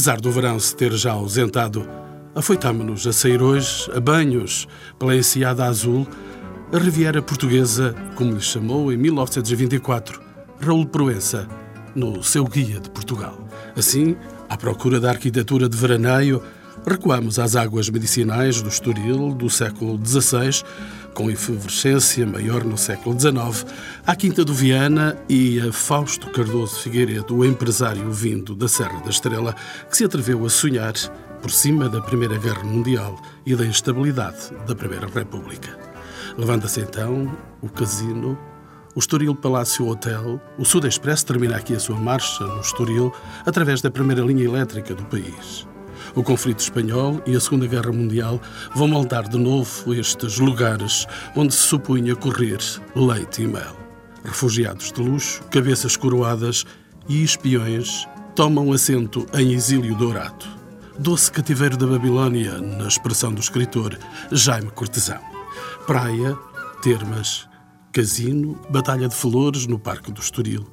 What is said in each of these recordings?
Apesar do verão se ter já ausentado, afoitámo-nos a sair hoje a banhos pela enseada azul, a Riviera Portuguesa, como lhe chamou em 1924 Raul Proença, no seu Guia de Portugal. Assim, à procura da arquitetura de veraneio, recuamos às águas medicinais do Estoril do século XVI, com efervescência maior no século XIX, à Quinta do Viana e a Fausto Cardoso Figueiredo, o empresário vindo da Serra da Estrela, que se atreveu a sonhar por cima da Primeira Guerra Mundial e da instabilidade da Primeira República. Levanta-se então o casino, o Estoril Palácio Hotel, o Sud Express termina aqui a sua marcha no Estoril através da primeira linha elétrica do país. O conflito espanhol e a Segunda Guerra Mundial vão moldar de novo estes lugares onde se supunha correr leite e mel. Refugiados de luxo, cabeças coroadas e espiões tomam assento em exílio dourado. Doce cativeiro da Babilônia, na expressão do escritor Jaime Cortesão. Praia, termas, casino, batalha de flores no Parque do Estoril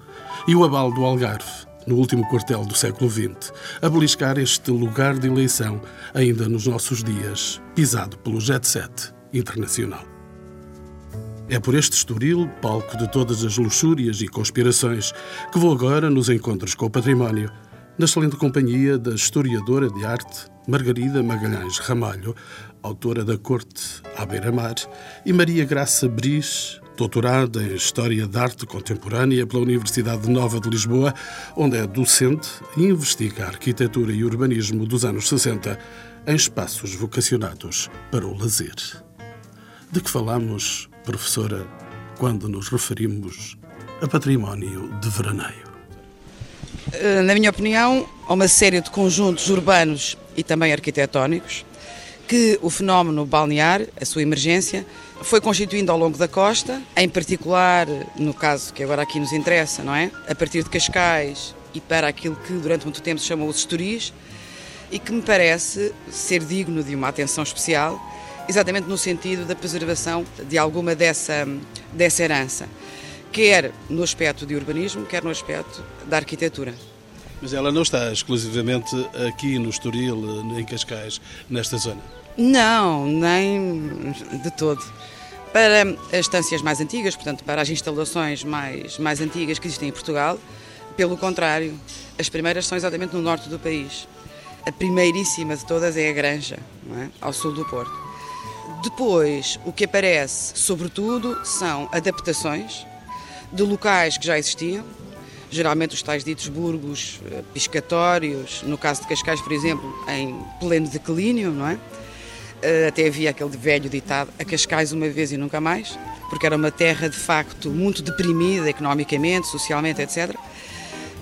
e o abalo do Algarve, no último quartel do século XX, a beliscar este lugar de eleição, ainda nos nossos dias, pisado pelo jet set internacional. É por este Estoril, palco de todas as luxúrias e conspirações, que vou agora nos encontros com o património, na excelente companhia da historiadora de arte Margarida Magalhães Ramalho, autora da Corte à Beira-Mar, e Maria Graça Bris, doutorada em História da Arte Contemporânea pela Universidade Nova de Lisboa, onde é docente e investiga a arquitetura e urbanismo dos anos 60 em espaços vocacionados para o lazer. De que falamos, professora, quando nos referimos a património de veraneio? Eh, na minha opinião, há uma série de conjuntos urbanos e também arquitetónicos que o fenómeno balnear, a sua emergência, foi constituindo ao longo da costa, em particular, no caso que agora aqui nos interessa, não é? A partir de Cascais e para aquilo que durante muito tempo se chamou os Estoris, e que me parece ser digno de uma atenção especial, exatamente no sentido da preservação de alguma dessa, dessa herança, quer no aspecto de urbanismo, quer no aspecto da arquitetura. Mas ela não está exclusivamente aqui no Estoril, em Cascais, nesta zona? Não, nem de todo. Para as estâncias mais antigas, portanto, para as instalações mais, mais antigas que existem em Portugal, pelo contrário, as primeiras são exatamente no norte do país. A primeiríssima de todas é a Granja, é? ao sul do Porto. Depois, o que aparece, sobretudo, são adaptações de locais que já existiam, geralmente os tais ditos burgos eh, piscatórios, no caso de Cascais, por exemplo, em pleno declínio, não é? Eh, até havia aquele velho ditado, a Cascais uma vez e nunca mais, porque era uma terra de facto muito deprimida economicamente, socialmente, etc.,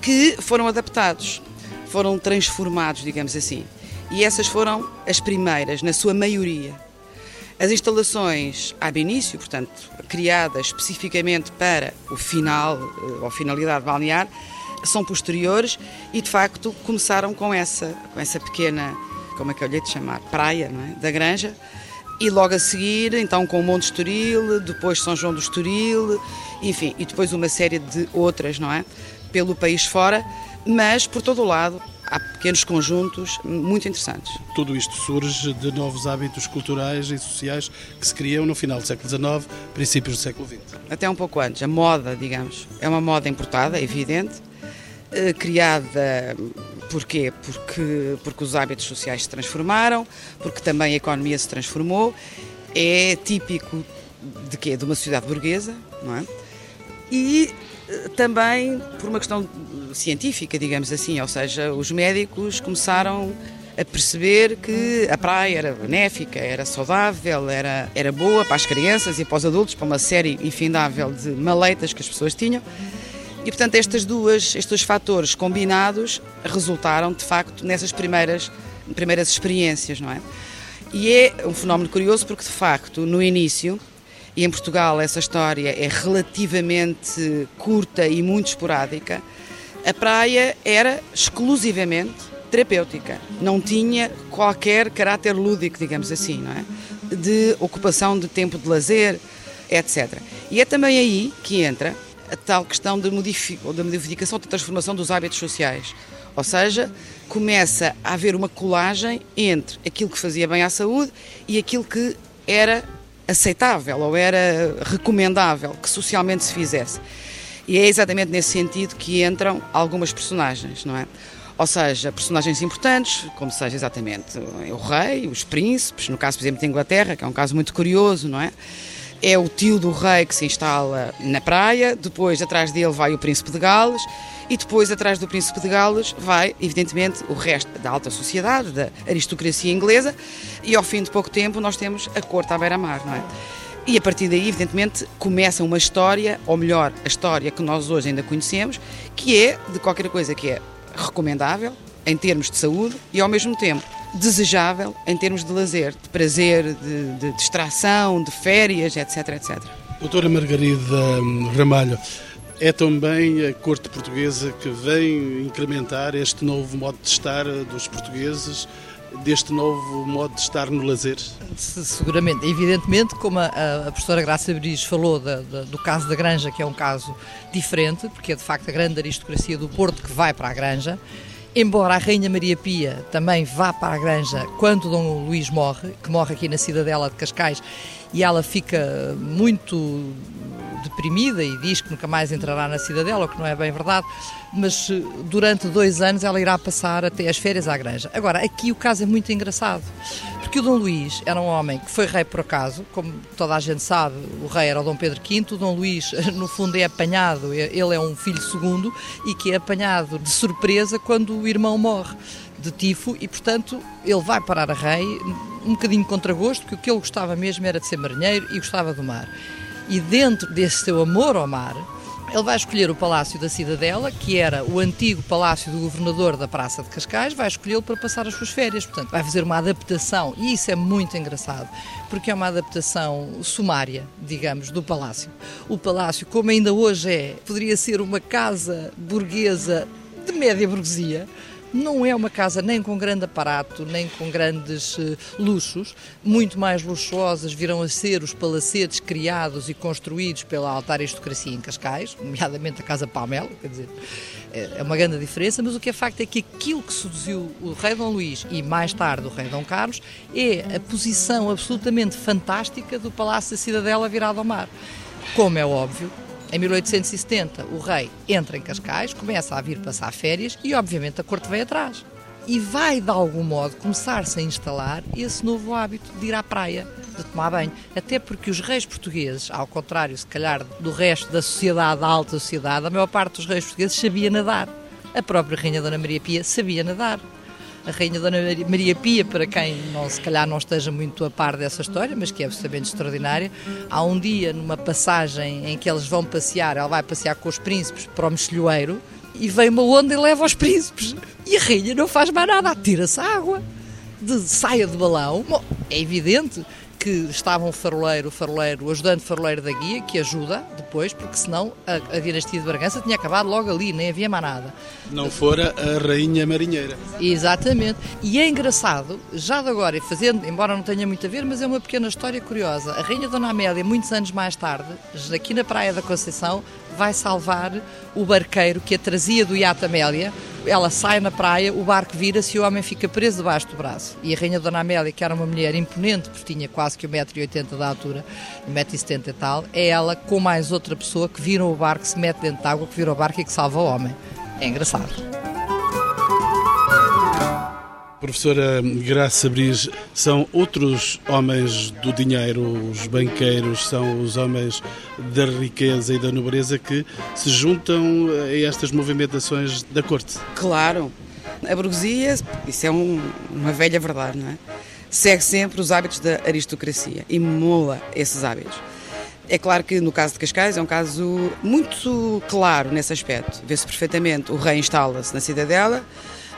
que foram adaptados, foram transformados, digamos assim. E essas foram as primeiras, na sua maioria. As instalações ab início, portanto, criadas especificamente para o final, eh, ou finalidade balnear, são posteriores e, de facto, começaram com essa, com essa pequena, como é que eu lhe de chamar, praia é? da Granja, e logo a seguir, então, com o Monte Estoril, depois São João do Estoril, enfim, e depois uma série de outras, não é? Pelo país fora, mas por todo o lado, há pequenos conjuntos muito interessantes. Tudo isto surge de novos hábitos culturais e sociais que se criam no final do século XIX, princípios do século XX. Até um pouco antes. A moda, digamos, é uma moda importada, é evidente, criada porquê? Porque, porque os hábitos sociais se transformaram, porque também a economia se transformou. É típico de quê? De uma sociedade burguesa, não é? E eh, também por uma questão científica, digamos assim, ou seja, os médicos começaram a perceber que a praia era benéfica, era saudável, era, era boa para as crianças e para os adultos, para uma série infindável de maleitas que as pessoas tinham. E, portanto, estas duas, estes dois fatores combinados resultaram, de facto, nessas primeiras, primeiras experiências, não é? E é um fenómeno curioso porque, de facto, no início, e em Portugal essa história é relativamente curta e muito esporádica, a praia era exclusivamente terapêutica, não tinha qualquer caráter lúdico, digamos assim, não é? De ocupação de tempo de lazer, etc. E é também aí que entra a tal questão da modificação, da transformação dos hábitos sociais. Ou seja, começa a haver uma colagem entre aquilo que fazia bem à saúde e aquilo que era aceitável ou era recomendável que socialmente se fizesse. E é exatamente nesse sentido que entram algumas personagens, não é? Ou seja, personagens importantes, como seja exatamente o rei, os príncipes, no caso, por exemplo, da Inglaterra, que é um caso muito curioso, não é? É o tio do rei que se instala na praia, depois atrás dele vai o príncipe de Gales e depois atrás do príncipe de Gales vai, evidentemente, o resto da alta sociedade, da aristocracia inglesa e ao fim de pouco tempo nós temos a corte à beira-mar, não é? E a partir daí, evidentemente, começa uma história, ou melhor, a história que nós hoje ainda conhecemos, que é de qualquer coisa que é recomendável em termos de saúde e ao mesmo tempo desejável em termos de lazer, de prazer, de, de distração, de férias, etc, etc. Doutora Margarida Ramalho, é também a corte portuguesa que vem incrementar este novo modo de estar dos portugueses, deste novo modo de estar no lazer? Seguramente, evidentemente, como a, a professora Graça Briz falou da, da, do caso da Granja, que é um caso diferente, porque é de facto a grande aristocracia do Porto que vai para a Granja, embora a Rainha Maria Pia também vá para a Granja quando Dom Luís morre, que morre aqui na Cidadela de Cascais, e ela fica muito deprimida e diz que nunca mais entrará na cidadela, o que não é bem verdade, mas eh, durante dois anos ela irá passar até as férias à Granja. Agora, aqui o caso é muito engraçado, porque o Dom Luís era um homem que foi rei por acaso, como toda a gente sabe, o rei era o Dom Pedro V, o Dom Luís, no fundo, é apanhado, ele é um filho segundo e que é apanhado de surpresa quando o irmão morre de tifo e, portanto, ele vai parar a rei um bocadinho contra gosto, porque o que ele gostava mesmo era de ser marinheiro e gostava do mar e dentro desse seu amor ao mar, ele vai escolher o Palácio da Cidadela, que era o antigo palácio do governador da Praça de Cascais, vai escolhê-lo para passar as suas férias. Portanto, vai fazer uma adaptação, e isso é muito engraçado, porque é uma adaptação sumária, digamos, do palácio. O palácio, como ainda hoje é, poderia ser uma casa burguesa de média burguesia, não é uma casa nem com grande aparato, nem com grandes uh, luxos. Muito mais luxuosas virão a ser os palacetes criados e construídos pela alta aristocracia em Cascais, nomeadamente a Casa Palmelo, quer dizer, é, é uma grande diferença, mas o que é facto é que aquilo que seduziu o rei Dom Luís e mais tarde o rei Dom Carlos é a posição absolutamente fantástica do Palácio da Cidadela virado ao mar. Como é óbvio, em 1870, o rei entra em Cascais, começa a vir passar férias e, obviamente, a corte vem atrás. E vai, de algum modo, começar-se a instalar esse novo hábito de ir à praia, de tomar banho. Até porque os reis portugueses, ao contrário, se calhar, do resto da sociedade, da alta sociedade, a maior parte dos reis portugueses sabia nadar. A própria Rainha Dona Maria Pia sabia nadar a Rainha Dona Maria Pia, para quem não, se calhar não esteja muito a par dessa história, mas que é absolutamente extraordinária. Há um dia, numa passagem em que eles vão passear, ela vai passear com os príncipes para o mexilhoeiro e vem uma onda e leva os príncipes. E a Rainha não faz mais nada, atira-se à água, de saia de balão. É evidente que estava um faroleiro, o faroleiro, o ajudante faroleiro da guia, que ajuda depois, porque senão a, a dinastia de Bragança tinha acabado logo ali, nem havia mais nada. Não fora a rainha marinheira. Exatamente. E é engraçado, já de agora, e fazendo, embora não tenha muito a ver, mas é uma pequena história curiosa. A rainha Dona Amélia, muitos anos mais tarde, aqui na Praia da Conceição, vai salvar o barqueiro que a trazia do iate Amélia. Ela sai na praia, o barco vira-se e o homem fica preso debaixo do braço. E a rainha Dona Amélia, que era uma mulher imponente, porque tinha quase que 1,80m de altura, 1,70m e tal, é ela com mais outra pessoa que viram o barco, se mete dentro de água, que vira o barco e que salva o homem. É engraçado. Professora Graça Bris, são outros homens do dinheiro, os banqueiros, são os homens da riqueza e da nobreza que se juntam a estas movimentações da corte. Claro, a burguesia, isso é um, uma velha verdade, não é? Segue sempre os hábitos da aristocracia, emula esses hábitos. É claro que no caso de Cascais é um caso muito claro nesse aspecto. Vê-se perfeitamente, o rei instala-se na cidadela,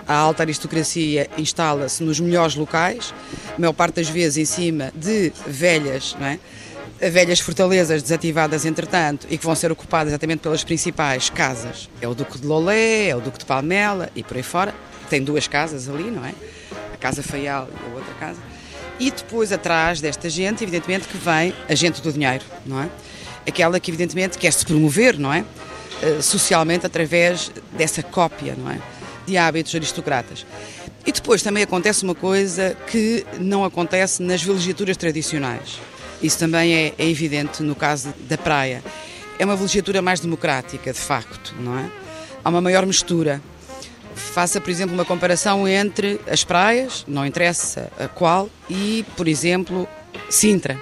a alta aristocracia instala-se nos melhores locais, a maior parte das vezes em cima de velhas, não é? velhas fortalezas desativadas entretanto e que vão ser ocupadas exatamente pelas principais casas. É o Duque de Lolé, é o Duque de Palmela e por aí fora. Tem duas casas ali, não é? A Casa Faial e a outra casa. E depois atrás desta gente, evidentemente que vem a gente do dinheiro, não é? Aquela que evidentemente quer se promover, não é? Uh, socialmente através dessa cópia, não é? De hábitos aristocratas. E depois também acontece uma coisa que não acontece nas vilegiaturas tradicionais. Isso também é, é evidente no caso da praia. É uma vilegiatura mais democrática, de facto, não é? Há uma maior mistura. Faça, por exemplo, uma comparação entre as praias, não interessa a qual, e, por exemplo, Sintra.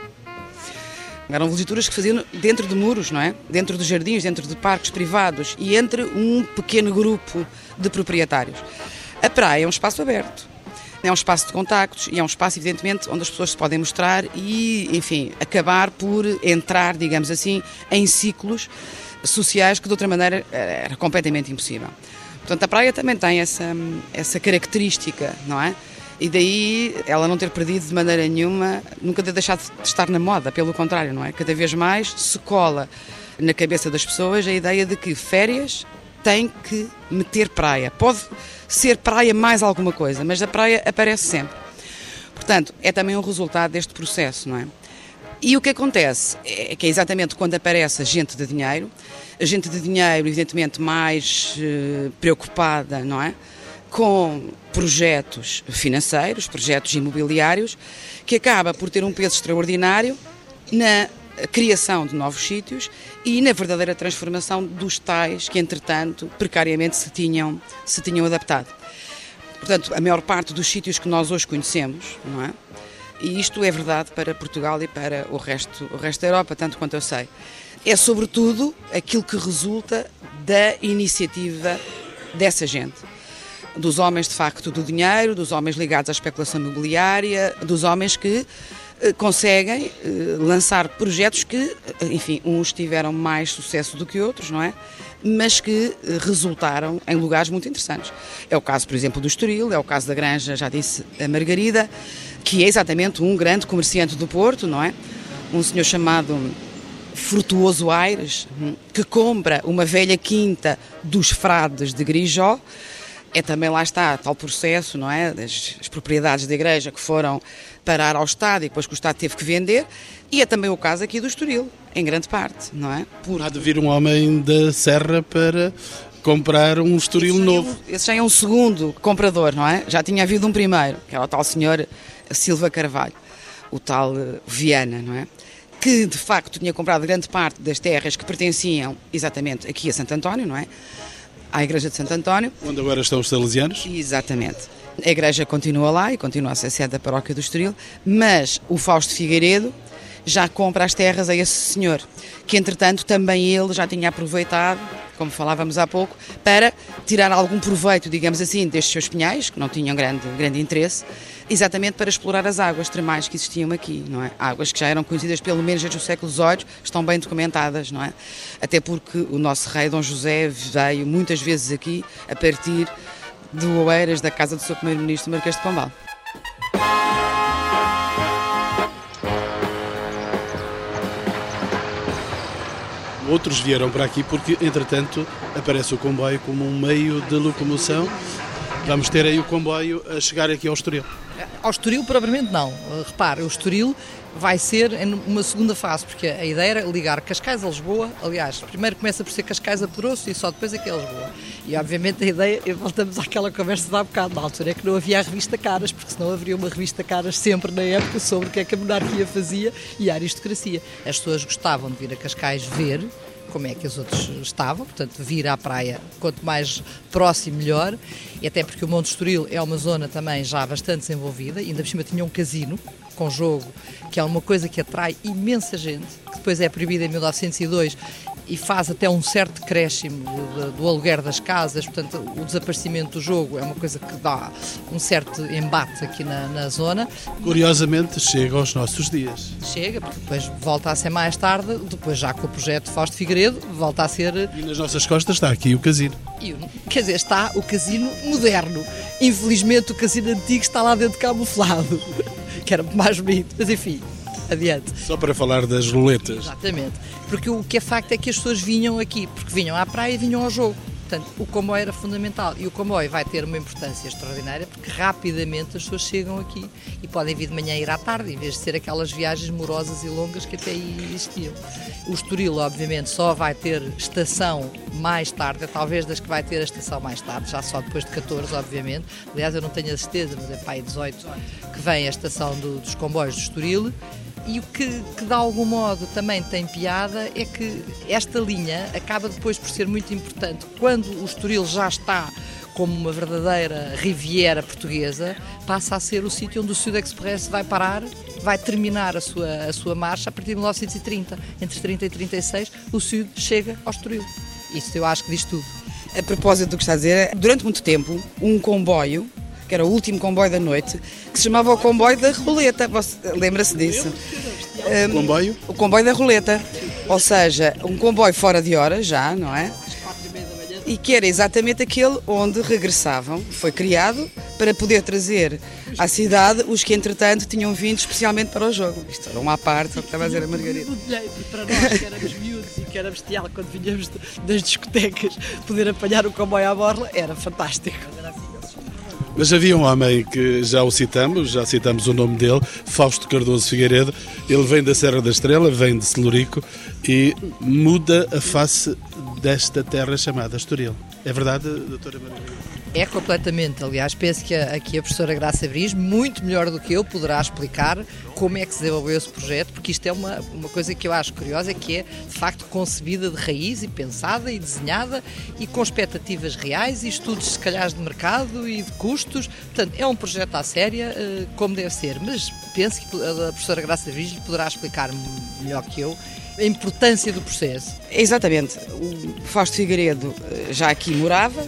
Eram vilegiaturas que faziam dentro de muros, não é? Dentro de jardins, dentro de parques privados e entre um pequeno grupo de proprietários. A praia é um espaço aberto é um espaço de contactos e é um espaço, evidentemente, onde as pessoas se podem mostrar e, enfim, acabar por entrar, digamos assim, em ciclos sociais que de outra maneira era completamente impossível. Portanto, a praia também tem essa, essa característica, não é? E daí ela não ter perdido de maneira nenhuma, nunca ter deixado de estar na moda, pelo contrário, não é? Cada vez mais se cola na cabeça das pessoas a ideia de que férias tem que meter praia. Pode ser praia mais alguma coisa, mas a praia aparece sempre. Portanto, é também um resultado deste processo, não é? E o que acontece é que é exatamente quando aparece a gente de dinheiro, a gente de dinheiro, evidentemente, mais uh, preocupada, não é? Com projetos financeiros, projetos imobiliários, que acaba por ter um peso extraordinário na criação de novos sítios e na verdadeira transformação dos tais que, entretanto, precariamente se tinham, se tinham adaptado. Portanto, a maior parte dos sítios que nós hoje conhecemos, não é? E isto é verdade para Portugal e para o resto, o resto da Europa, tanto quanto eu sei. É sobretudo aquilo que resulta da iniciativa dessa gente. Dos homens, de facto, do dinheiro, dos homens ligados à especulação imobiliária, dos homens que conseguem eh, lançar projetos que, enfim, uns tiveram mais sucesso do que outros, não é? Mas que eh, resultaram em lugares muito interessantes. É o caso, por exemplo, do Estoril, é o caso da Granja, já disse, a Margarida, que é exatamente um grande comerciante do Porto, não é? Um senhor chamado Frutuoso Aires, hum, que compra uma velha quinta dos frades de Grijó, é também lá está tal processo, não é? Das propriedades da igreja que foram parar ao Estado e depois que o Estado teve que vender, e é também o caso aqui do Estoril, em grande parte, não é? Por... Há de vir um homem da Serra para comprar um Estoril esse novo. É esse já é um segundo comprador, não é? Já tinha havido um primeiro, que era o tal senhor Silva Carvalho, o tal eh, Viana, não é? Que de facto tinha comprado grande parte das terras que pertenciam exatamente aqui a Santo António, não é? À Igreja de Santo António. Onde agora estão os salesianos? Exatamente. A igreja continua lá e continua a ser sede da paróquia do Estoril, mas o Fausto Figueiredo já compra as terras a esse senhor, que entretanto também ele já tinha aproveitado, como falávamos há pouco, para tirar algum proveito, digamos assim, destes seus pinhais, que não tinham grande, grande interesse, exatamente para explorar as águas termais que existiam aqui, não é? Águas que já eram conhecidas pelo menos desde o século XVIII, estão bem documentadas, não é? Até porque o nosso rei Dom José veio muitas vezes aqui a partir de Oeiras, da casa do seu primeiro-ministro, Marquês de Pombal. Outros vieram para aqui porque, entretanto, aparece o comboio como um meio de locomoção. Vamos ter aí o comboio a chegar aqui ao Estoril. Ao Estoril, propriamente não. Repare, o Estoril vai ser uma segunda fase, porque a ideia era ligar Cascais a Lisboa. Aliás, primeiro começa por ser Cascais a Pedroço e só depois é que é Lisboa. E obviamente a ideia, voltamos àquela conversa de há bocado, na altura é que não havia a revista Caras, porque senão haveria uma revista Caras sempre na época sobre o que é que a monarquia fazia e a aristocracia. As pessoas gostavam de vir a Cascais ver como é que os outros estavam, portanto, vir à praia quanto mais próximo, melhor, e até porque o Monte Estoril é uma zona também já bastante desenvolvida, ainda por cima tinha um casino com jogo, que é uma coisa que atrai imensa gente, que depois é proibida em 1902 e faz até um certo decréscimo do, do, aluguer das casas, portanto o desaparecimento do jogo é uma coisa que dá um certo embate aqui na, na zona. Curiosamente chega aos nossos dias. Chega, porque depois volta a ser mais tarde, depois já com o projeto Fausto Figueiredo, volta a ser... E nas nossas costas está aqui o casino. E, quer dizer, está o casino moderno. Infelizmente o casino antigo está lá dentro camuflado, que era mais bonito, mas enfim... Adiante. Só para falar das roletas. Exatamente. Porque o que é facto é que as pessoas vinham aqui, porque vinham à praia e vinham ao jogo. Portanto, o comboio era fundamental e o comboio vai ter uma importância extraordinária porque rapidamente as pessoas chegam aqui e podem vir de manhã e ir à tarde, em vez de ser aquelas viagens morosas e longas que até aí existiam. O Estoril, obviamente, só vai ter estação mais tarde, é talvez das que vai ter a estação mais tarde, já só depois de 14, obviamente. Aliás, eu não tenho a certeza, mas é para aí 18 que vem a estação do, dos comboios do Estoril e o que, que, de algum modo também tem piada é que esta linha acaba depois por ser muito importante quando o Estoril já está como uma verdadeira riviera portuguesa, passa a ser o sítio onde o Sud Express vai parar, vai terminar a sua, a sua marcha a partir de 1930. Entre 30 e 36, o Sud chega ao Estoril. Isso eu acho que diz tudo. A propósito do que está a dizer, durante muito tempo, um comboio que era o último comboio da noite, que se chamava o comboio da roleta. Lembra-se disso? Um, comboio? O comboio da roleta. Ou seja, um comboio fora de hora já, não é? E que era exatamente aquele onde regressavam. Foi criado para poder trazer à cidade os que, entretanto, tinham vindo especialmente para o jogo. Isto era uma parte, o que estava a dizer a Margarida. Para nós que éramos miúdos e que era bestial quando vinhamos das discotecas, poder apanhar o comboio à borla era fantástico. Mas havia um homem que já o citamos, já citamos o nome dele, Fausto Cardoso Figueiredo. Ele vem da Serra da Estrela, vem de Celurico e muda a face desta terra chamada Estoril. É verdade, doutora Maria? É completamente. Aliás, penso que aqui a professora Graça Briz, muito melhor do que eu, poderá explicar como é que se desenvolveu esse projeto, porque isto é uma, uma coisa que eu acho curiosa, que é de facto concebida de raiz e pensada e desenhada e com expectativas reais e estudos, se calhar, de mercado e de custos. Portanto, é um projeto à séria, eh, como deve ser. Mas penso que a professora Graça Briz lhe poderá explicar melhor que eu a importância do processo. Exatamente. O Fausto Figueiredo eh, já aqui morava,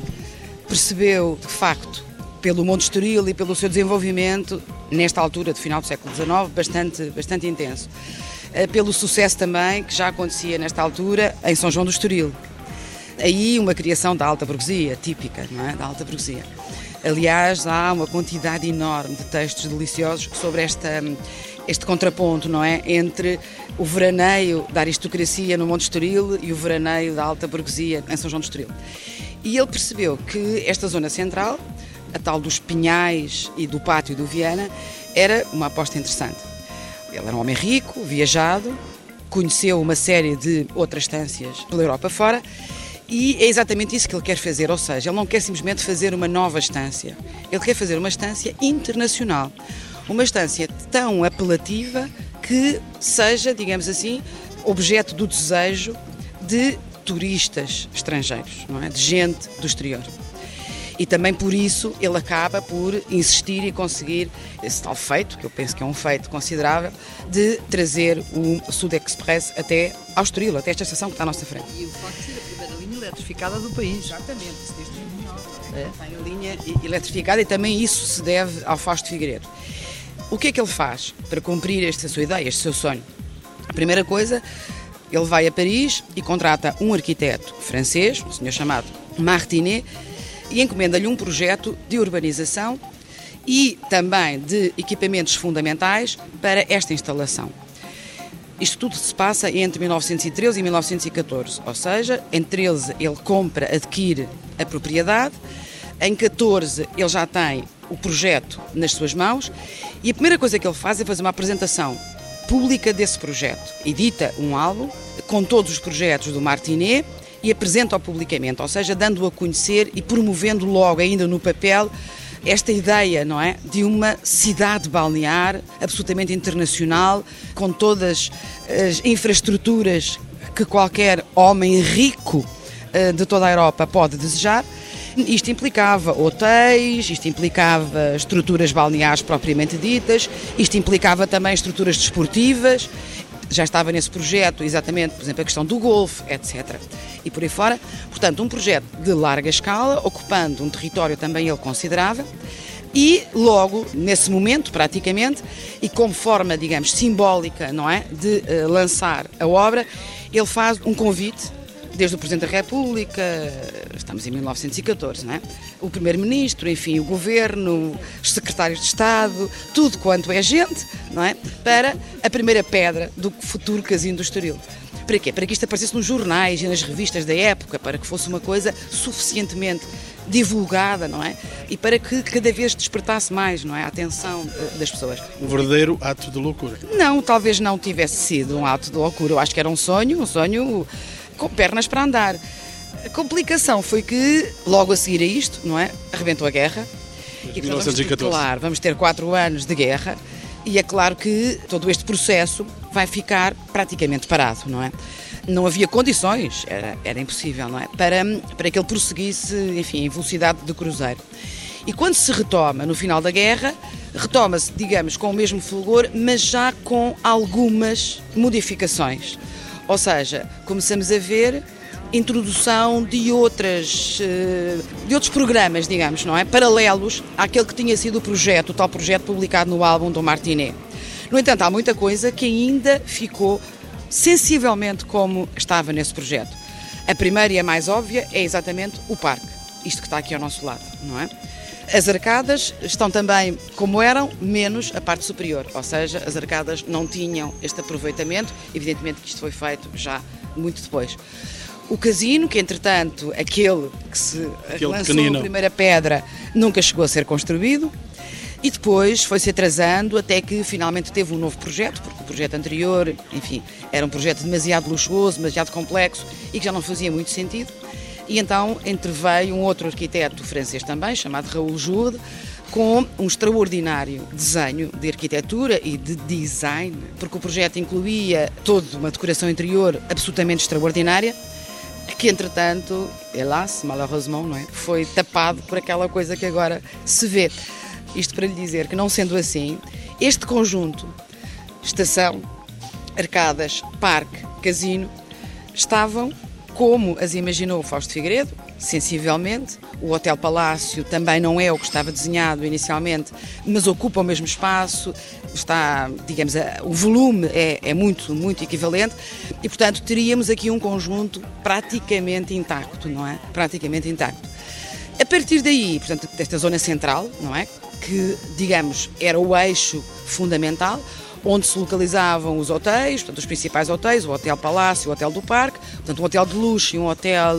percebeu, de facto, pelo Monte Estoril e pelo seu desenvolvimento, nesta altura do final do século XIX, bastante, bastante intenso. Eh, pelo sucesso também que já acontecia nesta altura em São João do Estoril. Aí uma criação da alta burguesia, típica, não é? da alta burguesia. Aliás, há uma quantidade enorme de textos deliciosos sobre esta, este contraponto, não é? Entre o veraneio da aristocracia no Monte Estoril e o veraneio da alta burguesia em São João do Estoril. E ele percebeu que esta zona central, a tal dos Pinhais e do Pátio do Viana, era uma aposta interessante. Ele era um homem rico, viajado, conheceu uma série de outras estâncias pela Europa fora e é exatamente isso que ele quer fazer, ou seja, ele não quer simplesmente fazer uma nova estância, ele quer fazer uma estância internacional, uma estância tão apelativa que seja, digamos assim, objeto do desejo de turistas estrangeiros, não é? de gente do exterior. E também por isso ele acaba por insistir e conseguir esse tal feito, que eu penso que é um feito considerável, de trazer o Sud Express até ao Estoril, até esta estação que está à nossa frente. E o facto de ser a primeira linha eletrificada do país. Exatamente, desde é. Tem a linha eletrificada e também isso se deve ao Fausto Figueiredo. O que é que ele faz para cumprir esta sua ideia, este seu sonho? A primeira coisa ele vai a Paris e contrata um arquiteto francês, um senhor chamado Martinet, e encomenda-lhe um projeto de urbanização e também de equipamentos fundamentais para esta instalação. Isto tudo se passa entre 1913 e 1914, ou seja, em 13 ele compra, adquire a propriedade, em 14 ele já tem o projeto nas suas mãos e a primeira coisa que ele faz é fazer uma apresentação pública desse projeto. Edita um álbum com todos os projetos do Martinet e apresenta-o publicamente, ou seja, dando-o a conhecer e promovendo logo, ainda no papel, esta ideia, não é, de uma cidade balnear absolutamente internacional, com todas as infraestruturas que qualquer homem rico eh, de toda a Europa pode desejar isto implicava hotéis, isto implicava estruturas balneares propriamente ditas, isto implicava também estruturas desportivas. Já estava nesse projeto, exatamente, por exemplo, a questão do golfe, etc. E por aí fora. Portanto, um projeto de larga escala, ocupando um território também ele considerável. E logo, nesse momento, praticamente, e como forma, digamos, simbólica, não é, de uh, lançar a obra, ele faz um convite desde o Presidente da República, estamos em 1914, não é? O Primeiro-Ministro, enfim, o Governo, os Secretários de Estado, tudo quanto é gente, não é? Para a primeira pedra do futuro casino do Estoril. Para quê? Para que isto aparecesse nos jornais e nas revistas da época, para que fosse uma coisa suficientemente divulgada, não é? E para que cada vez despertasse mais, não é? A atenção eh, das pessoas. Um verdadeiro ato de loucura. Não, talvez não tivesse sido um ato de loucura. Eu acho que era um sonho, um sonho com pernas para andar. A complicação foi que, logo a seguir a isto, não é? Arrebentou a guerra. 1914. Vamos ter, claro, vamos ter quatro anos de guerra e é claro que todo este processo vai ficar praticamente parado, não é? Não havia condições, era, era impossível, não é? Para, para que ele prosseguisse, enfim, em velocidade de cruzeiro. E quando se retoma no final da guerra, retoma-se, digamos, com o mesmo fulgor, mas já com algumas modificações. Ou seja, começamos a ver introdução de outras eh, de outros programas, digamos, não é? Paralelos àquele que tinha sido o projeto, o tal projeto publicado no álbum do Martinet. No entanto, há muita coisa que ainda ficou sensivelmente como estava nesse projeto. A primeira e a mais óbvia é exatamente o parque, isto que está aqui ao nosso lado, não é? As arcadas estão também como eram, menos a parte superior, ou seja, as arcadas não tinham este aproveitamento, evidentemente que isto foi feito já muito depois. O casino, que entretanto, aquele que se Aquele lançou pequenino. a primeira pedra, nunca chegou a ser construído. E depois foi-se atrasando até que finalmente teve um novo projeto, porque o projeto anterior, enfim, era um projeto demasiado luxuoso, demasiado complexo e que já não fazia muito sentido. E então entreveio um outro arquiteto francês também, chamado Raoul Jourde, com um extraordinário desenho de arquitetura e de design, porque o projeto incluía toda uma decoração interior absolutamente extraordinária, que entretanto, hélas, malheureusement, não é? foi tapado por aquela coisa que agora se vê. Isto para lhe dizer que, não sendo assim, este conjunto, estação, arcadas, parque, casino, estavam como as imaginou Fausto Figueiredo, sensivelmente. O Hotel Palácio também não é o que estava desenhado inicialmente, mas ocupa o mesmo espaço, está, digamos, o volume é, é muito, muito equivalente e, portanto, teríamos aqui um conjunto praticamente intacto, não é? Praticamente intacto. A partir daí, portanto, desta zona central, não é? Que, digamos, era o eixo fundamental, onde se localizavam os hotéis, portanto, os principais hotéis, o Hotel Palácio, o Hotel do Parque, portanto, um hotel de luxo e um hotel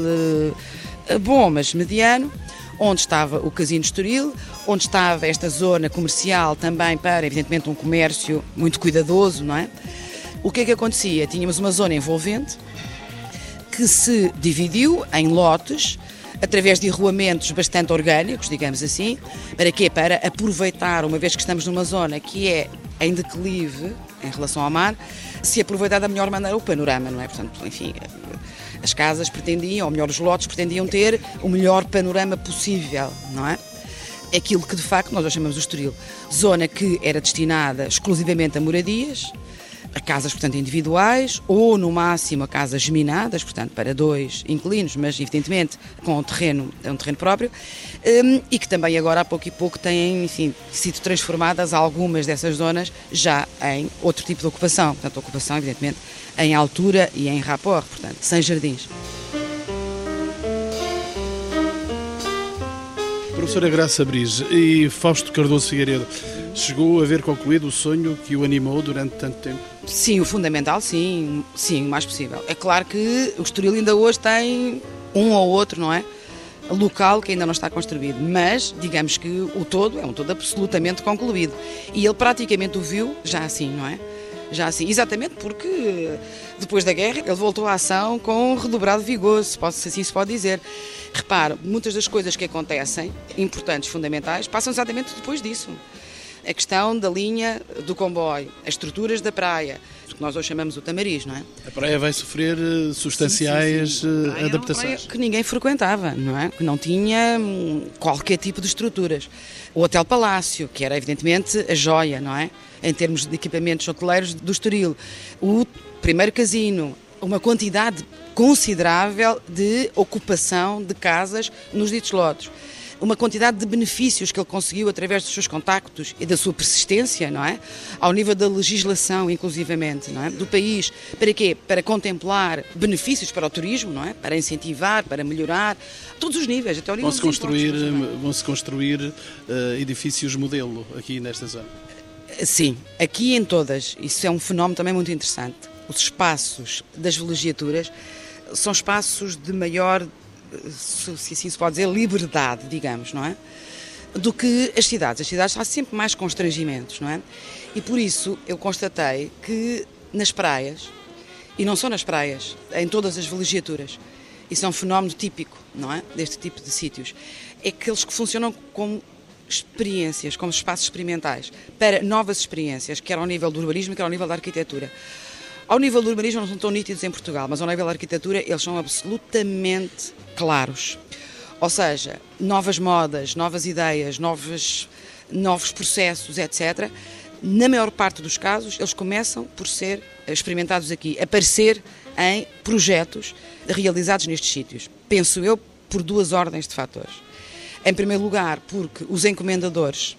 eh, bom, mas mediano, onde estava o Casino Estoril, onde estava esta zona comercial também para, evidentemente, um comércio muito cuidadoso, não é? O que é que acontecia? Tínhamos uma zona envolvente, que se dividiu em lotes através de arruamentos bastante orgânicos, digamos assim. Para quê? Para aproveitar, uma vez que estamos numa zona que é em declive em relação ao mar, se aproveitar da melhor maneira o panorama, não é? Portanto, enfim, as casas pretendiam, ou melhor, os lotes pretendiam ter o melhor panorama possível, não é? Aquilo que de facto nós chamamos o Estoril. Zona que era destinada exclusivamente a moradias, a casas, portanto, individuais ou, no máximo, a casas geminadas, portanto, para dois inquilinos, mas, evidentemente, com um terreno, um terreno próprio, hum, e que também agora, há pouco e pouco, têm, enfim, sido transformadas algumas dessas zonas já em outro tipo de ocupação. Portanto, ocupação, evidentemente, em altura e em rapport, portanto, sem jardins. Professora Graça Brise e Fausto Cardoso Figueiredo, chegou a ver concluído o sonho que o animou durante tanto tempo? Sim, o fundamental, sim, sim, o mais possível. É claro que o Estoril ainda hoje tem um ou outro, não é? Local que ainda não está construído, mas digamos que o todo é um todo absolutamente concluído. E ele praticamente o viu já assim, não é? Já assim, exatamente porque depois da guerra ele voltou à ação com redobrado vigor, se pode- se assim se pode dizer. Repare, muitas das coisas que acontecem, importantes, fundamentais, passam exatamente depois disso a questão da linha do comboio, as estruturas da praia, o que nós hoje chamamos o tamariz, não é? A praia vai sofrer eh, substanciais Sim, sim, sim. eh, adaptações. que ninguém frequentava, não é? Que não tinha hum, qualquer tipo de estruturas. O Hotel Palácio, que era evidentemente a joia, não é? Em termos de equipamentos hoteleiros do Estoril. O primeiro casino, uma quantidade considerável de ocupação de casas nos ditos lotes. Uma quantidade de benefícios que ele conseguiu através dos seus contactos e da sua persistência, não é? Ao nível da legislação, inclusivamente, não é? Do país. Para quê? Para contemplar benefícios para o turismo, não é? Para incentivar, para melhorar, todos os níveis, até ao nível vão-se construir, vão-se construir uh, edifícios modelo aqui nesta zona. Sim, aqui em todas. Isso é um fenómeno também muito interessante. Os espaços das vilegiaturas são espaços de maior se assim se pode dizer, liberdade, digamos, não é? Do que as cidades. As cidades há sempre mais constrangimentos, não é? E por isso eu constatei que nas praias, e não só nas praias, em todas as vilegiaturas, isso é um fenómeno típico, não é? Deste tipo de sítios, é que eles que funcionam como experiências, como espaços experimentais, para novas experiências, quer ao nível do urbanismo, quer ao nível da arquitetura. Ao nível do urbanismo não são tão nítidos em Portugal, mas ao nível da arquitetura eles são absolutamente claros. Ou seja, novas modas, novas ideias, novos, novos processos, etc. Na maior parte dos casos, eles começam por ser experimentados aqui, aparecer em projetos realizados nestes sítios. Penso eu por duas ordens de fatores. Em primeiro lugar, porque os encomendadores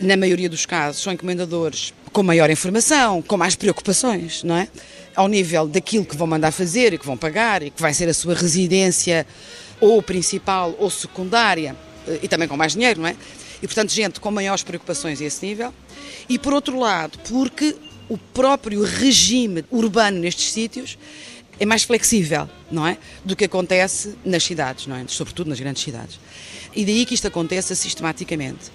na maioria dos casos, são encomendadores com maior informação, com mais preocupações, não é? Ao nível daquilo que vão mandar fazer e que vão pagar e que vai ser a sua residência ou principal ou secundária eh, e também com mais dinheiro, não é? E portanto, gente com maiores preocupações a esse nível. E por outro lado, porque o próprio regime urbano nestes sítios é mais flexível, não é? Do que acontece nas cidades, não é? Sobretudo nas grandes cidades. E daí que isto aconteça sistematicamente.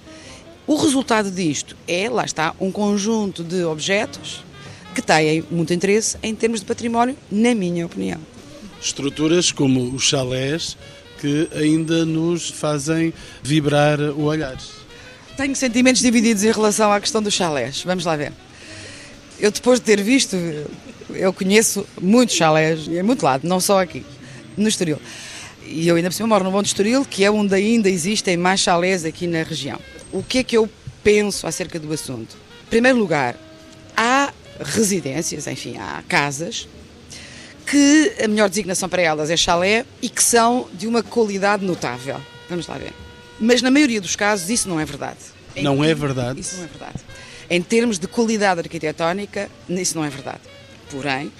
O resultado disto é, lá está, um conjunto de objetos que têm muito interesse em termos de património, na minha opinião. Estruturas como os chalés que ainda nos fazem vibrar o olhar. Tenho sentimentos divididos em relação à questão dos chalés. Vamos lá ver. Eu, depois de ter visto, eu conheço muitos chalés, e é muito lado, não só aqui, no Estoril. E eu ainda por cima moro no Monte Estoril, que é onde ainda existem mais chalés aqui na região o que é que eu penso acerca do assunto? Em primeiro lugar, há residências, enfim, há casas que a melhor designação para elas é chalé e que são de uma qualidade notável. Vamos lá ver. Mas na maioria dos casos isso não é verdade. Não é verdade? Isso não é verdade. Em termos de qualidade arquitetónica, isso não é verdade. Porém,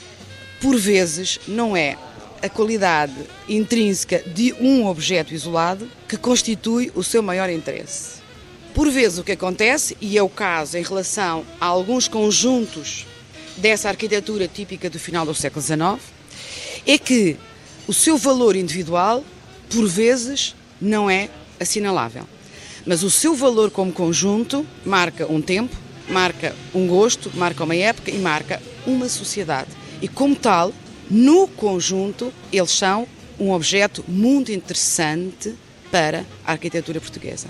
por vezes, não é a qualidade intrínseca de um objeto isolado que constitui o seu maior interesse. Por vezes o que acontece, e é o caso em relação a alguns conjuntos dessa arquitetura típica do final do século XIX, é que o seu valor individual, por vezes, não é assinalável. Mas o seu valor como conjunto marca um tempo, marca um gosto, marca uma época e marca uma sociedade. E como tal, no conjunto, eles são um objeto muito interessante para a arquitetura portuguesa.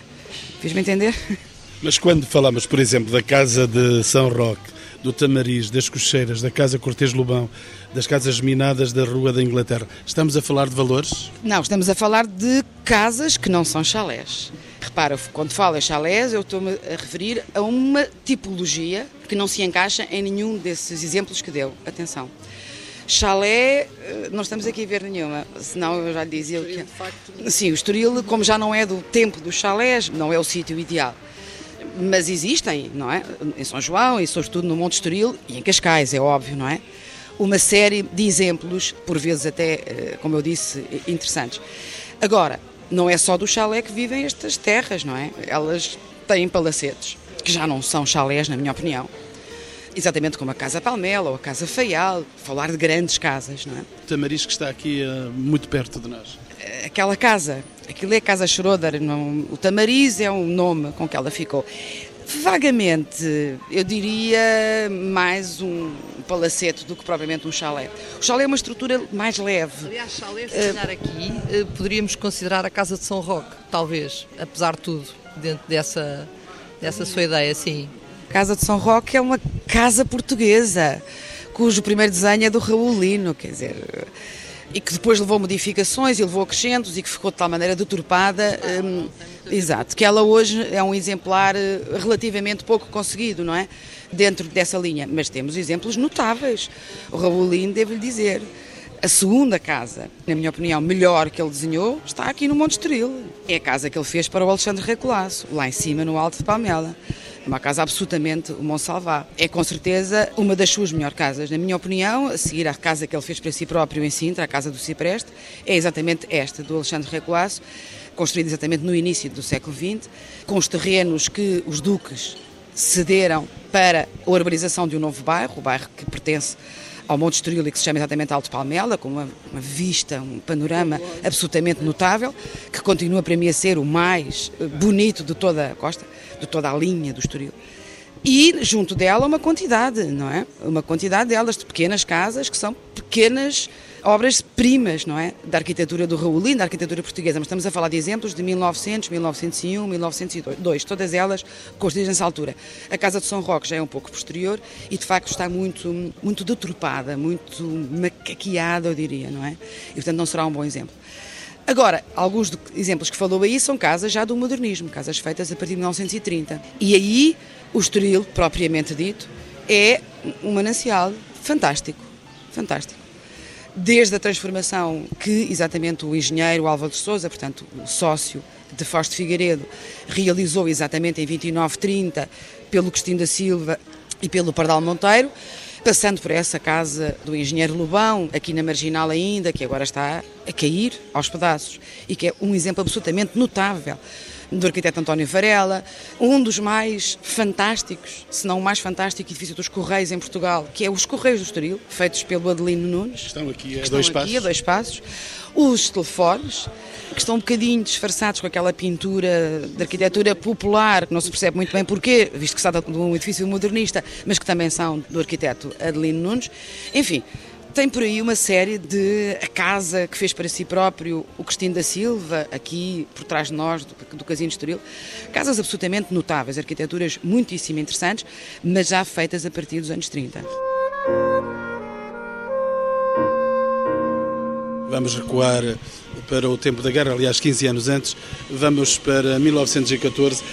Fiz-me entender? Mas quando falamos, por exemplo, da Casa de São Roque, do Tamariz, das Cocheiras, da Casa Cortês Lobão, das casas minadas da Rua da Inglaterra, estamos a falar de valores? Não, estamos a falar de casas que não são chalés. Repara, quando falo em chalés, eu estou-me a referir a uma tipologia que não se encaixa em nenhum desses exemplos que deu. Atenção. Chalé, eh, não estamos aqui a ver nenhuma, senão eu já lhe dizia o que. Sim, o Estoril, como já não é do tempo dos chalés, não é o sítio ideal. Mas existem, não é? Em São João e sobretudo no Monte Estoril e em Cascais, é óbvio, não é? Uma série de exemplos, por vezes até, eh, como eu disse, interessantes. Agora, não é só do chalé que vivem estas terras, não é? Elas têm palacetes, que já não são chalés, na minha opinião Exatamente como a Casa Palmela ou a Casa Feial, falar de grandes casas, não é? O Tamariz que está aqui uh, muito perto de nós. Aquela casa, aquilo é a Casa Schroeder, não, o Tamariz é um nome com que ela ficou. Vagamente, eu diria mais um palacete do que propriamente um chalé. O chalé é uma estrutura mais leve. Aliás, chalé, se calhar aqui, eh, poderíamos considerar a Casa de São Roque, talvez, apesar de tudo, dentro dessa, dessa sua ideia, sim. Casa de São Roque é uma casa portuguesa, cujo primeiro desenho é do Raul Lino, quer dizer, e que depois levou modificações e levou acrescentos e que ficou de tal maneira deturpada. Hum, exato, que ela hoje é um exemplar eh, relativamente pouco conseguido, não é? Dentro dessa linha. Mas temos exemplos notáveis. O Raul Lino, devo-lhe dizer, A segunda casa, na minha opinião, melhor que ele desenhou, está aqui no Monte Estoril. É a casa que ele fez para o Alexandre Recolasso, lá em cima, no Alto de Palmela. Uma casa absolutamente o Monsalvá. É com certeza uma das suas melhores casas. Na minha opinião, a seguir à casa que ele fez para si próprio em Sintra, a casa do Cipreste, é exatamente esta, do Alexandre Recolasso, construída exatamente no início do século XX, com os terrenos que os duques cederam para a urbanização de um novo bairro, o bairro que pertence ao Monte Estoril e que se chama exatamente Alto Palmela, com uma, uma, vista, um panorama absolutamente notável, que continua para mim a ser o mais eh, bonito de toda a costa, de toda a linha do Estoril. E junto dela uma quantidade, não é? Uma quantidade delas de pequenas casas que são pequenas obras-primas, não é? Da arquitetura do Raulino, da arquitetura portuguesa. Mas estamos a falar de exemplos de 1900, 1901, 1902, todas elas construídas nessa altura. A Casa de São Roque já é um pouco posterior e, de facto, está muito, muito deturpada, muito macaqueada, eu diria, não é? E, portanto, não será um bom exemplo. Agora, alguns exemplos que falou aí são casas já do modernismo, casas feitas a partir de 1930. E aí, o Estoril, propriamente dito, é um manancial fantástico, fantástico desde a transformação que exatamente o engenheiro Álvaro de Souza, portanto, o sócio de de Figueiredo, realizou exatamente em 2930 pelo Cristina da Silva e pelo Pardal Monteiro, passando por essa casa do engenheiro Lobão, aqui na Marginal ainda, que agora está a cair aos pedaços e que é um exemplo absolutamente notável do arquiteto António Varela, um dos mais fantásticos, se não o mais fantástico edifício dos Correios em Portugal, que é os Correios do Estoril, feitos pelo Adelino Nunes. Estão aqui a estão dois aqui passos. a dois passos. Os telefones, que estão um bocadinho disfarçados com aquela pintura de arquitetura popular, que não se percebe muito bem porquê, visto que está de um edifício modernista, mas que também são do arquiteto Adelino Nunes. Enfim, tem por aí uma série de a casa que fez para si próprio o Cristino da Silva, aqui por trás de nós, do, do Casino Estoril. Casas absolutamente notáveis, arquiteturas muitíssimo interessantes, mas já feitas a partir dos anos 30. Vamos recuar para o tempo da guerra, aliás, 15 anos antes. Vamos para 1914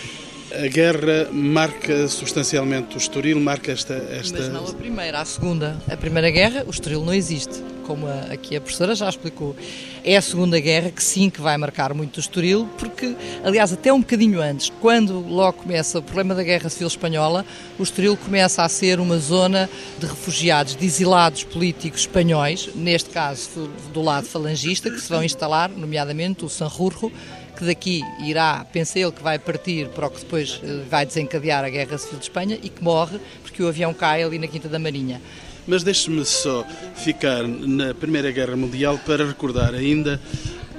a guerra marca substancialmente o Estoril, marca esta, esta... Mas não a primeira, a segunda. A primeira guerra, o Estoril não existe, como a, aqui a professora já explicou. É a segunda guerra que sim, que vai marcar muito o Estoril, porque, aliás, até um bocadinho antes, quando logo começa o problema da Guerra Civil Espanhola, o Estoril começa a ser uma zona de refugiados, de exilados políticos espanhóis, neste caso do lado falangista, que se vão instalar, nomeadamente o Sanjurjo, que daqui irá, pensa ele, que vai partir para o que depois eh, vai desencadear a Guerra Civil de Espanha e que morre porque o avião cai ali na Quinta da Marinha. Mas deixe-me só ficar na Primeira Guerra Mundial para recordar ainda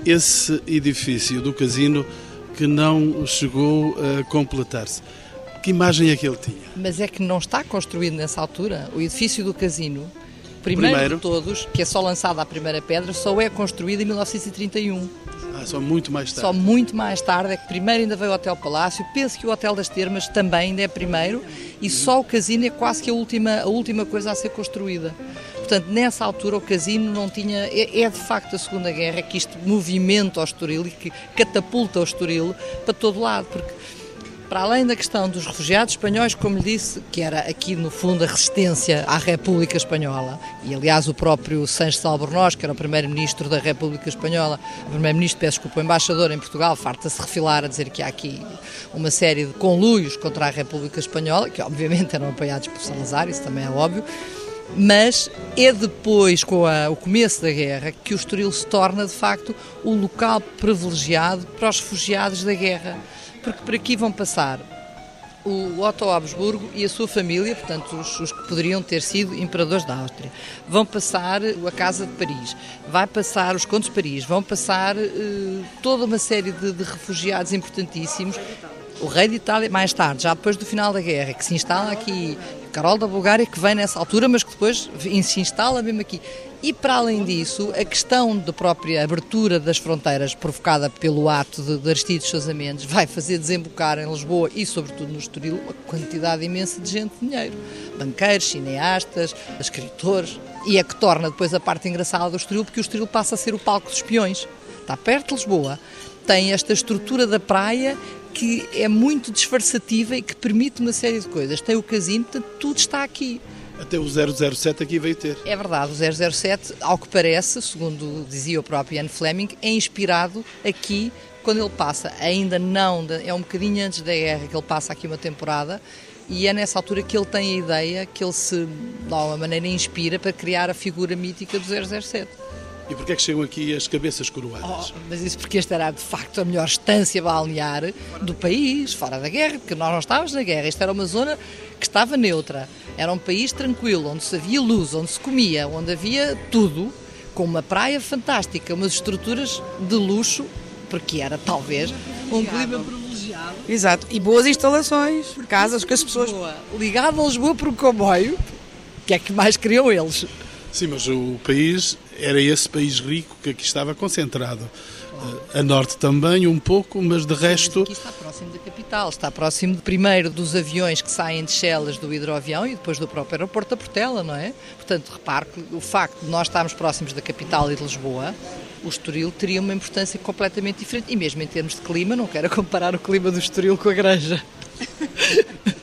esse edifício do casino que não chegou a completar-se. Que imagem é que ele tinha? Mas é que não está construído nessa altura. O edifício do casino, primeiro, primeiro. de todos, que é só lançado à primeira pedra, só é construído em 1931. Ah, só muito mais tarde. Só muito mais tarde. É que primeiro ainda veio o Hotel Palácio. Penso que o Hotel das Termas também ainda é primeiro. E só o casino é quase que a última, a última coisa a ser construída. Portanto, nessa altura o casino não tinha. É, é de facto a Segunda Guerra que isto movimenta o Estoril e que catapulta o Estoril para todo lado. Porque para além da questão dos refugiados espanhóis, como lhe disse, que era aqui no fundo a resistência à República Espanhola, e aliás o próprio Sanches Albornoz, que era o primeiro-ministro da República Espanhola, primeiro-ministro, peço desculpa, o embaixador em Portugal, farta-se refilar a dizer que há aqui uma série de conluios contra a República Espanhola, que obviamente eram apoiados por Salazar, isso também é óbvio, mas é depois, com a, o começo da guerra, que o Estoril se torna, de facto, o local privilegiado para os refugiados da guerra porque por aqui vão passar o Otto Habsburgo e a sua família, portanto, os, os, que poderiam ter sido imperadores da Áustria. Vão passar a Casa de Paris, vai passar os Contos de Paris, vão passar uh, toda uma série de, de, refugiados importantíssimos. O rei de Itália, mais tarde, já depois do final da guerra, que se instala aqui, Carol da Bulgária, que vem nessa altura, mas que depois se instala mesmo aqui. E para além disso, a questão da própria abertura das fronteiras provocada pelo ato de, de Aristides Sousa Mendes vai fazer desembocar em Lisboa e sobretudo no Estoril uma quantidade imensa de gente de dinheiro. Banqueiros, cineastas, escritores. E é que torna depois a parte engraçada do Estoril, porque o Estoril passa a ser o palco dos espiões. Está perto de Lisboa, tem esta estrutura da praia que é muito disfarçativa e que permite uma série de coisas. Tem o casino, portanto, tudo está aqui. Até o 007 aqui veio ter. É verdade, o 007, ao que parece, segundo dizia o próprio Ian Fleming, é inspirado aqui quando ele passa, ainda não, é um bocadinho antes da guerra que ele passa aqui uma temporada, e é nessa altura que ele tem a ideia que ele se, de alguma maneira, inspira para criar a figura mítica do 007. E porquê é que chegam aqui as cabeças coroadas? Oh, mas isso porque esta era de facto a melhor estância balnear do país, fora da guerra, porque nós não estávamos na guerra. Isto era uma zona que estava neutra. Era um país tranquilo, onde se havia luz, onde se comia, onde havia tudo, com uma praia fantástica, umas estruturas de luxo, porque era talvez um clima privilegiado. Exato, e boas instalações, casas que as pessoas. Ligado a Lisboa por um comboio, que é que mais queriam eles? Sim, mas o país era esse país rico que aqui estava concentrado. A norte também, um pouco, mas de resto. Aqui está próximo da capital, está próximo primeiro dos aviões que saem de Chelas do hidroavião e depois do próprio aeroporto da Portela, não é? Portanto, repare que o facto de nós estarmos próximos da capital e de Lisboa, o Estoril teria uma importância completamente diferente. E mesmo em termos de clima, não quero comparar o clima do Estoril com a Granja.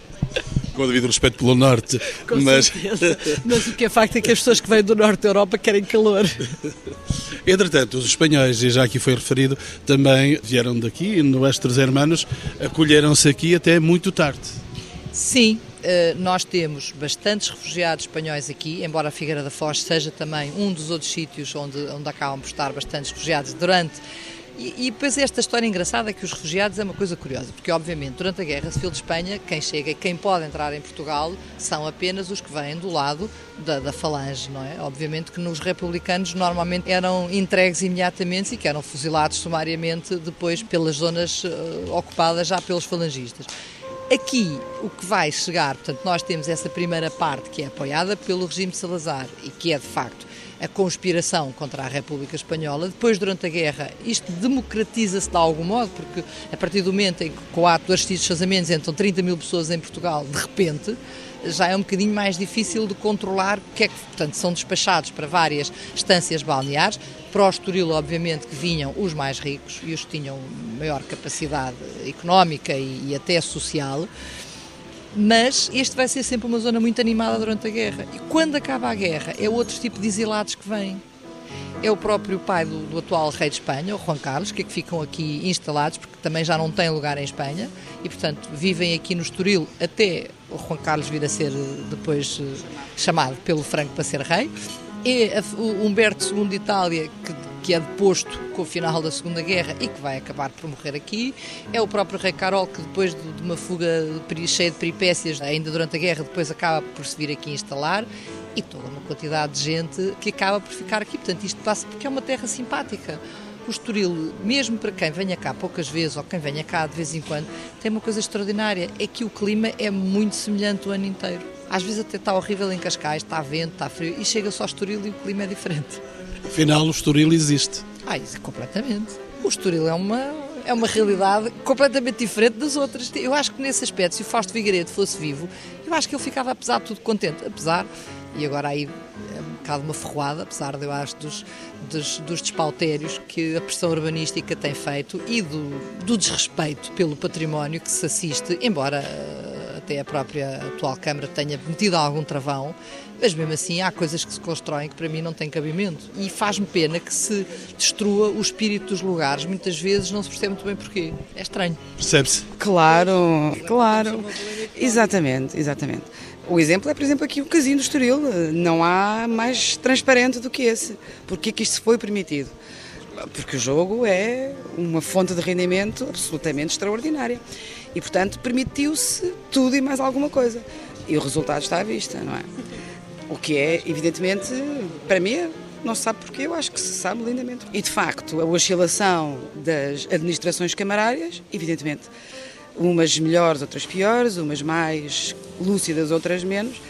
com o devido respeito pelo Norte. Com mas... Certeza. mas o que é facto é que as pessoas que vêm do Norte da Europa querem calor. Entretanto, os espanhóis, e já aqui foi referido, também vieram daqui, no Oeste dos Hermanos, acolheram-se aqui até muito tarde. Sim, eh, nós temos bastantes refugiados espanhóis aqui, embora a Figueira da Foz seja também um dos outros sítios onde, onde acabam por estar bastantes refugiados durante e, e depois esta história engraçada que os refugiados é uma coisa curiosa, porque obviamente durante a Guerra Civil de Espanha, quem chega e quem pode entrar em Portugal são apenas os que vêm do lado da, da falange, não é? Obviamente que nos republicanos normalmente eram entregues imediatamente e que eram fuzilados sumariamente depois pelas zonas uh, ocupadas já pelos falangistas. Aqui, o que vai chegar, portanto, nós temos essa primeira parte que é apoiada pelo regime de Salazar e que é de facto a conspiração contra a República Espanhola. Depois, durante a guerra, isto democratiza-se de algum modo, porque a partir do momento em que, com o ato do Aristides Casamentos, entram 30 mil pessoas em Portugal, de repente, já é um bocadinho mais difícil de controlar o que é que, portanto, são despachados para várias estâncias balneares. Para o Estoril, obviamente, que vinham os mais ricos e os que tinham maior capacidade económica e, e até social mas este vai ser sempre uma zona muito animada durante a guerra. E quando acaba a guerra, é outro tipo de exilados que vêm. É o próprio pai do, do, atual rei de Espanha, o Juan Carlos, que é que ficam aqui instalados, porque também já não têm lugar em Espanha, e portanto vivem aqui no Estoril até o Juan Carlos vir a ser eh, depois eh, chamado pelo Franco para ser rei. E o Humberto II de Itália, que que é deposto com o final da Segunda Guerra e que vai acabar por morrer aqui. É o próprio Rei Carol que depois de uma fuga cheia de peripécias, ainda durante a guerra, depois acaba por se vir aqui instalar e toda uma quantidade de gente que acaba por ficar aqui. Portanto, isto passa porque é uma terra simpática. O Estoril, mesmo para quem venha cá poucas vezes ou quem venha cá de vez em quando, tem uma coisa extraordinária, é que o clima é muito semelhante o ano inteiro. Às vezes até está horrível em Cascais, está vento, está frio, e chega só ao Estoril e o clima é diferente. Afinal, o Estoril existe. Ah, isso, completamente. O Estoril é uma, é uma realidade completamente diferente das outras. Eu acho que nesse aspecto, se o Fausto Figueiredo fosse vivo, eu acho que ele ficava, apesar de tudo, contente. Apesar, e agora aí é um bocado uma ferroada, apesar de eu acho dos, dos, dos despautérios que a pressão urbanística tem feito e do, do desrespeito pelo património que se assiste, embora até a própria atual Câmara tenha metido algum travão, mas mesmo assim há coisas que se constroem que para mim não têm cabimento. E faz-me pena que se destrua o espírito dos lugares. Muitas vezes não se percebe muito bem porquê. É estranho. Percebe-se? Claro, claro. Exatamente, exatamente. O exemplo é, por exemplo, aqui o casino do Estoril. Não há mais transparente do que esse. Porquê que isto foi permitido? Porque o jogo é uma fonte de rendimento absolutamente extraordinária. E, portanto, permitiu-se tudo e mais alguma coisa. E o resultado está à vista, não é? O que é, evidentemente, para mim, não se sabe porquê, eu acho que se sabe lindamente. E, de facto, a oscilação das administrações camarárias, evidentemente, umas melhores, outras piores, umas mais lúcidas, outras menos,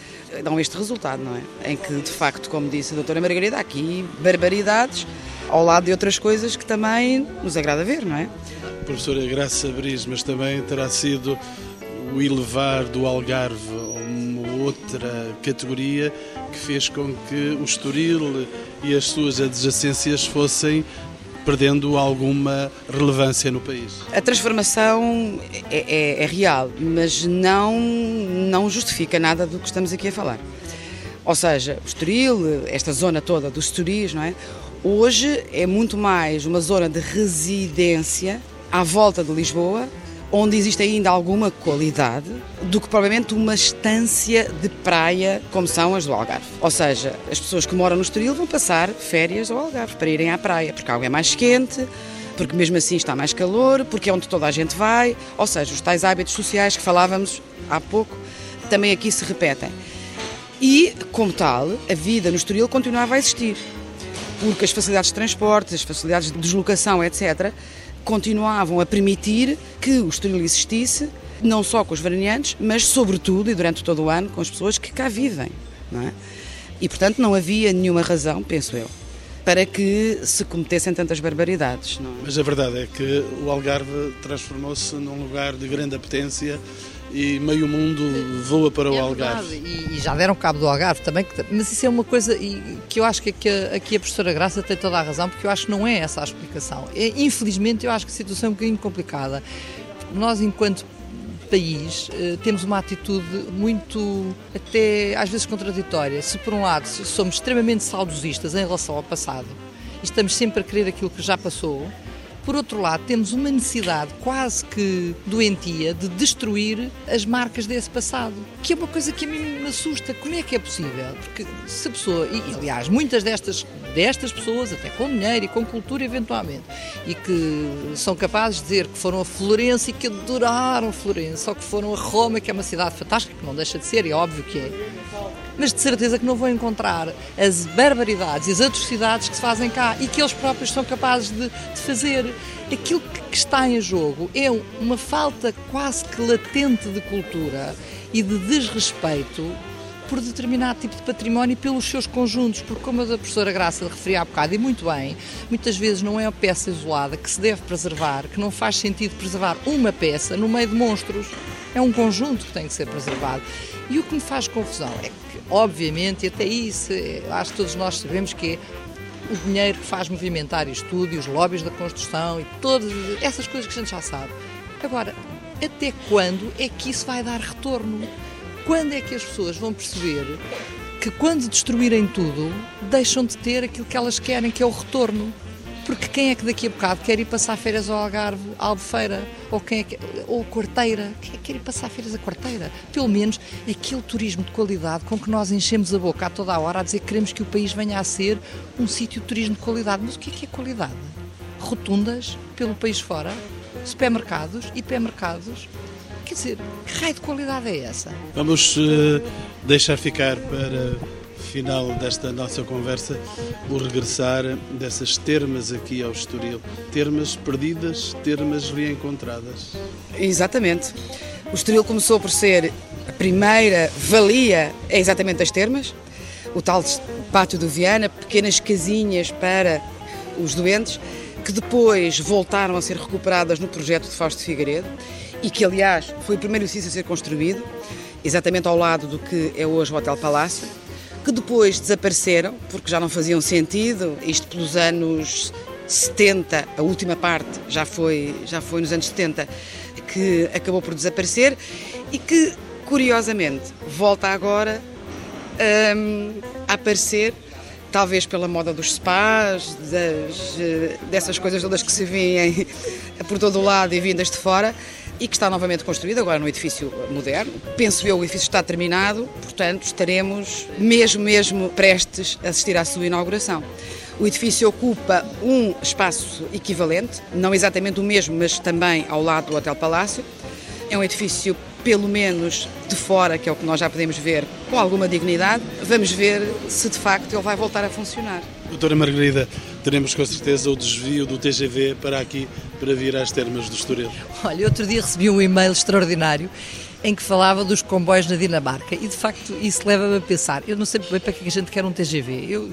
dão este resultado, não é? Em que, de facto, como disse a doutora Margarida, há aqui barbaridades ao lado de outras coisas que também nos agrada ver, não é? Professora Graça Briz, mas também terá sido o elevar do Algarve outra categoria que fez com que o Estoril e as suas adjacências fossem perdendo alguma relevância no país. A transformação é, é, é, real, mas não, não justifica nada do que estamos aqui a falar. Ou seja, o Estoril, esta zona toda dos Estoris, não é? Hoje é muito mais uma zona de residência à volta de Lisboa, onde existe ainda alguma qualidade, do que provavelmente uma estância de praia como são as do Algarve. Ou seja, as pessoas que moram no Estoril vão passar férias ao Algarve para irem à praia, porque a água é mais quente, porque mesmo assim está mais calor, porque é onde toda a gente vai, ou seja, os tais hábitos sociais que falávamos há pouco também aqui se repetem. E, como tal, a vida no Estoril continuava a existir, porque as facilidades de transporte, as facilidades de deslocação, etc., continuavam a permitir que o Estoril existisse, não só com os veraneantes, mas sobretudo e durante todo o ano com as pessoas que cá vivem. É? E, portanto, não havia nenhuma razão, penso eu, para que se cometessem tantas barbaridades. É? Mas a verdade é que o Algarve transformou-se num lugar de grande apetência e meio mundo voa para o é Algarve. E, e, já deram cabo do Algarve também, mas isso é uma coisa que eu acho que aqui a, aqui a professora Graça tem toda a razão, porque eu acho que não é essa a explicação. É, infelizmente, eu acho que a situação é um bocadinho complicada. Nós, enquanto país, eh, temos uma atitude muito, até às vezes contraditória. Se, por um lado, somos extremamente saudosistas em relação ao passado e estamos sempre a querer aquilo que já passou, por outro lado, temos uma necessidade quase que doentia de destruir as marcas desse passado, que é uma coisa que a mim me assusta. Como é que é possível? Porque se a pessoa, e aliás, muitas destas, destas pessoas, até com dinheiro e com cultura eventualmente, e que são capazes de dizer que foram a Florença e que adoraram Florença, ou que foram a Roma, que é uma cidade fantástica, que não deixa de ser, é óbvio que é mas de certeza que não vão encontrar as barbaridades e as atrocidades que se fazem cá e que eles próprios são capazes de, de fazer. Aquilo que está em jogo é uma falta quase que latente de cultura e de desrespeito por determinado tipo de património e pelos seus conjuntos, porque como a professora Graça referia há bocado, e muito bem, muitas vezes não é a peça isolada que se deve preservar, que não faz sentido preservar uma peça no meio de monstros. É um conjunto que tem que ser preservado. E o que me faz confusão é obviamente, e até isso, acho que todos nós sabemos que é o dinheiro que faz movimentar isto tudo, e os lobbies da construção e todas essas coisas que a gente já sabe. Agora, até quando é que isso vai dar retorno? Quando é que as pessoas vão perceber que quando destruírem tudo, deixam de ter aquilo que elas querem, que é o retorno? Porque quem é que daqui a bocado quer ir passar férias ao Algarve, à Albufeira, ou quem é que, ou Quarteira? Quem é que quer ir passar férias a Quarteira? Pelo menos aquele turismo de qualidade com que nós enchemos a boca a toda a hora a dizer que queremos que o país venha a ser um sítio de turismo de qualidade. Mas o que é que é qualidade? Rotundas pelo país fora, supermercados, hipermercados. Quer dizer, que raio de qualidade é essa? Vamos uh, deixar ficar para final desta nossa conversa o regressar dessas termas aqui ao Estoril. Termas perdidas, termas reencontradas. Exatamente. O Estoril começou por ser a primeira valia, é exatamente as termas, o tal pátio do Viana, pequenas casinhas para os doentes, que depois voltaram a ser recuperadas no projeto de Fausto Figueiredo e que, aliás, foi o primeiro edifício a ser construído, exatamente ao lado do que é hoje o Hotel Palácio que depois desapareceram, porque já não faziam sentido, isto pelos anos 70, a última parte já foi, já foi nos anos 70, que acabou por desaparecer e que, curiosamente, volta agora um, a aparecer, talvez pela moda dos spas, das, dessas coisas todas que se vêem por todo o lado e vindas de fora, e que está novamente construído, agora num edifício moderno. Penso eu, o edifício está terminado, portanto estaremos mesmo, mesmo prestes a assistir à sua inauguração. O edifício ocupa um espaço equivalente, não exatamente o mesmo, mas também ao lado do Hotel Palácio. É um edifício, pelo menos de fora, que é o que nós já podemos ver, com alguma dignidade. Vamos ver se de facto ele vai voltar a funcionar. Doutora Margarida, teremos com certeza o desvio do TGV para aqui, para vir às termas do Estoril. Olha, outro dia recebi um e-mail extraordinário em que falava dos comboios na Dinamarca e de facto isso leva-me a pensar, eu não sei bem para que a gente quer um TGV, eu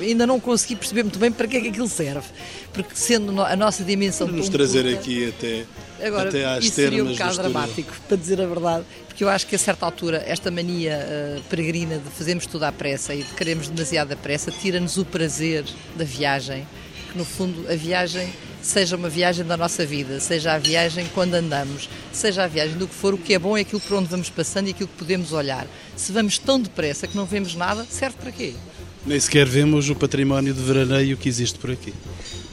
ainda não consegui perceber muito bem para que é que aquilo serve, porque sendo a nossa dimensão... Vamos trazer curta, aqui até, agora, até às isso seria um bocado dramático, para dizer a verdade, porque eu acho que a certa altura esta mania uh, peregrina de fazermos tudo à pressa e de queremos demasiado à pressa tira-nos o prazer da viagem, que no fundo a viagem seja uma viagem da nossa vida, seja a viagem quando andamos, seja a viagem do que for, o que é bom é aquilo por onde vamos passando e aquilo que podemos olhar. Se vamos tão depressa que não vemos nada, serve para quê? Nem sequer vemos o património de veraneio que existe por aqui.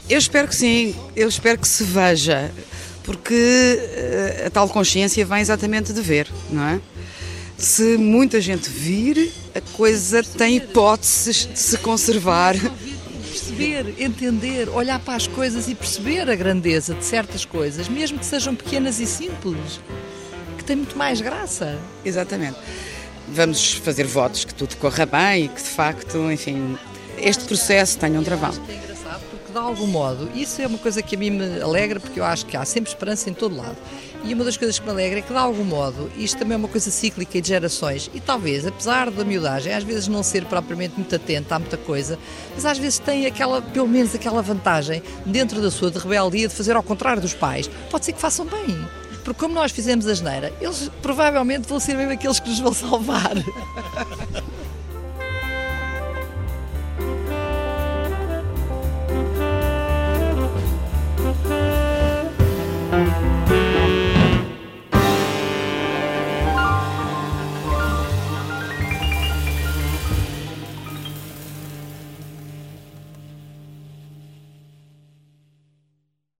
Eu espero que sim, eu espero que se veja, porque eh, a tal consciência vem exatamente de ver, não é? Se muita gente vir, a coisa tem hipóteses de se conservar perceber, entender, olhar para as coisas e perceber a grandeza de certas coisas, mesmo que sejam pequenas e simples, que tem muito mais graça. Exatamente. Vamos fazer votos que tudo corra bem e que de facto, enfim, este processo tenha um travão. De algum modo, isso é uma coisa que a mim me alegra porque eu acho que há sempre esperança em todo lado. E uma das coisas que me alegra é que, de algum modo, isto também é uma coisa cíclica e de gerações. E talvez, apesar da miudagem, às vezes não ser propriamente muito atenta a muita coisa, mas às vezes tem aquela, pelo menos aquela vantagem, dentro da sua de rebeldia, de fazer ao contrário dos pais. Pode ser que façam bem. Porque como nós fizemos a geneira, eles provavelmente vão ser mesmo aqueles que nos vão salvar.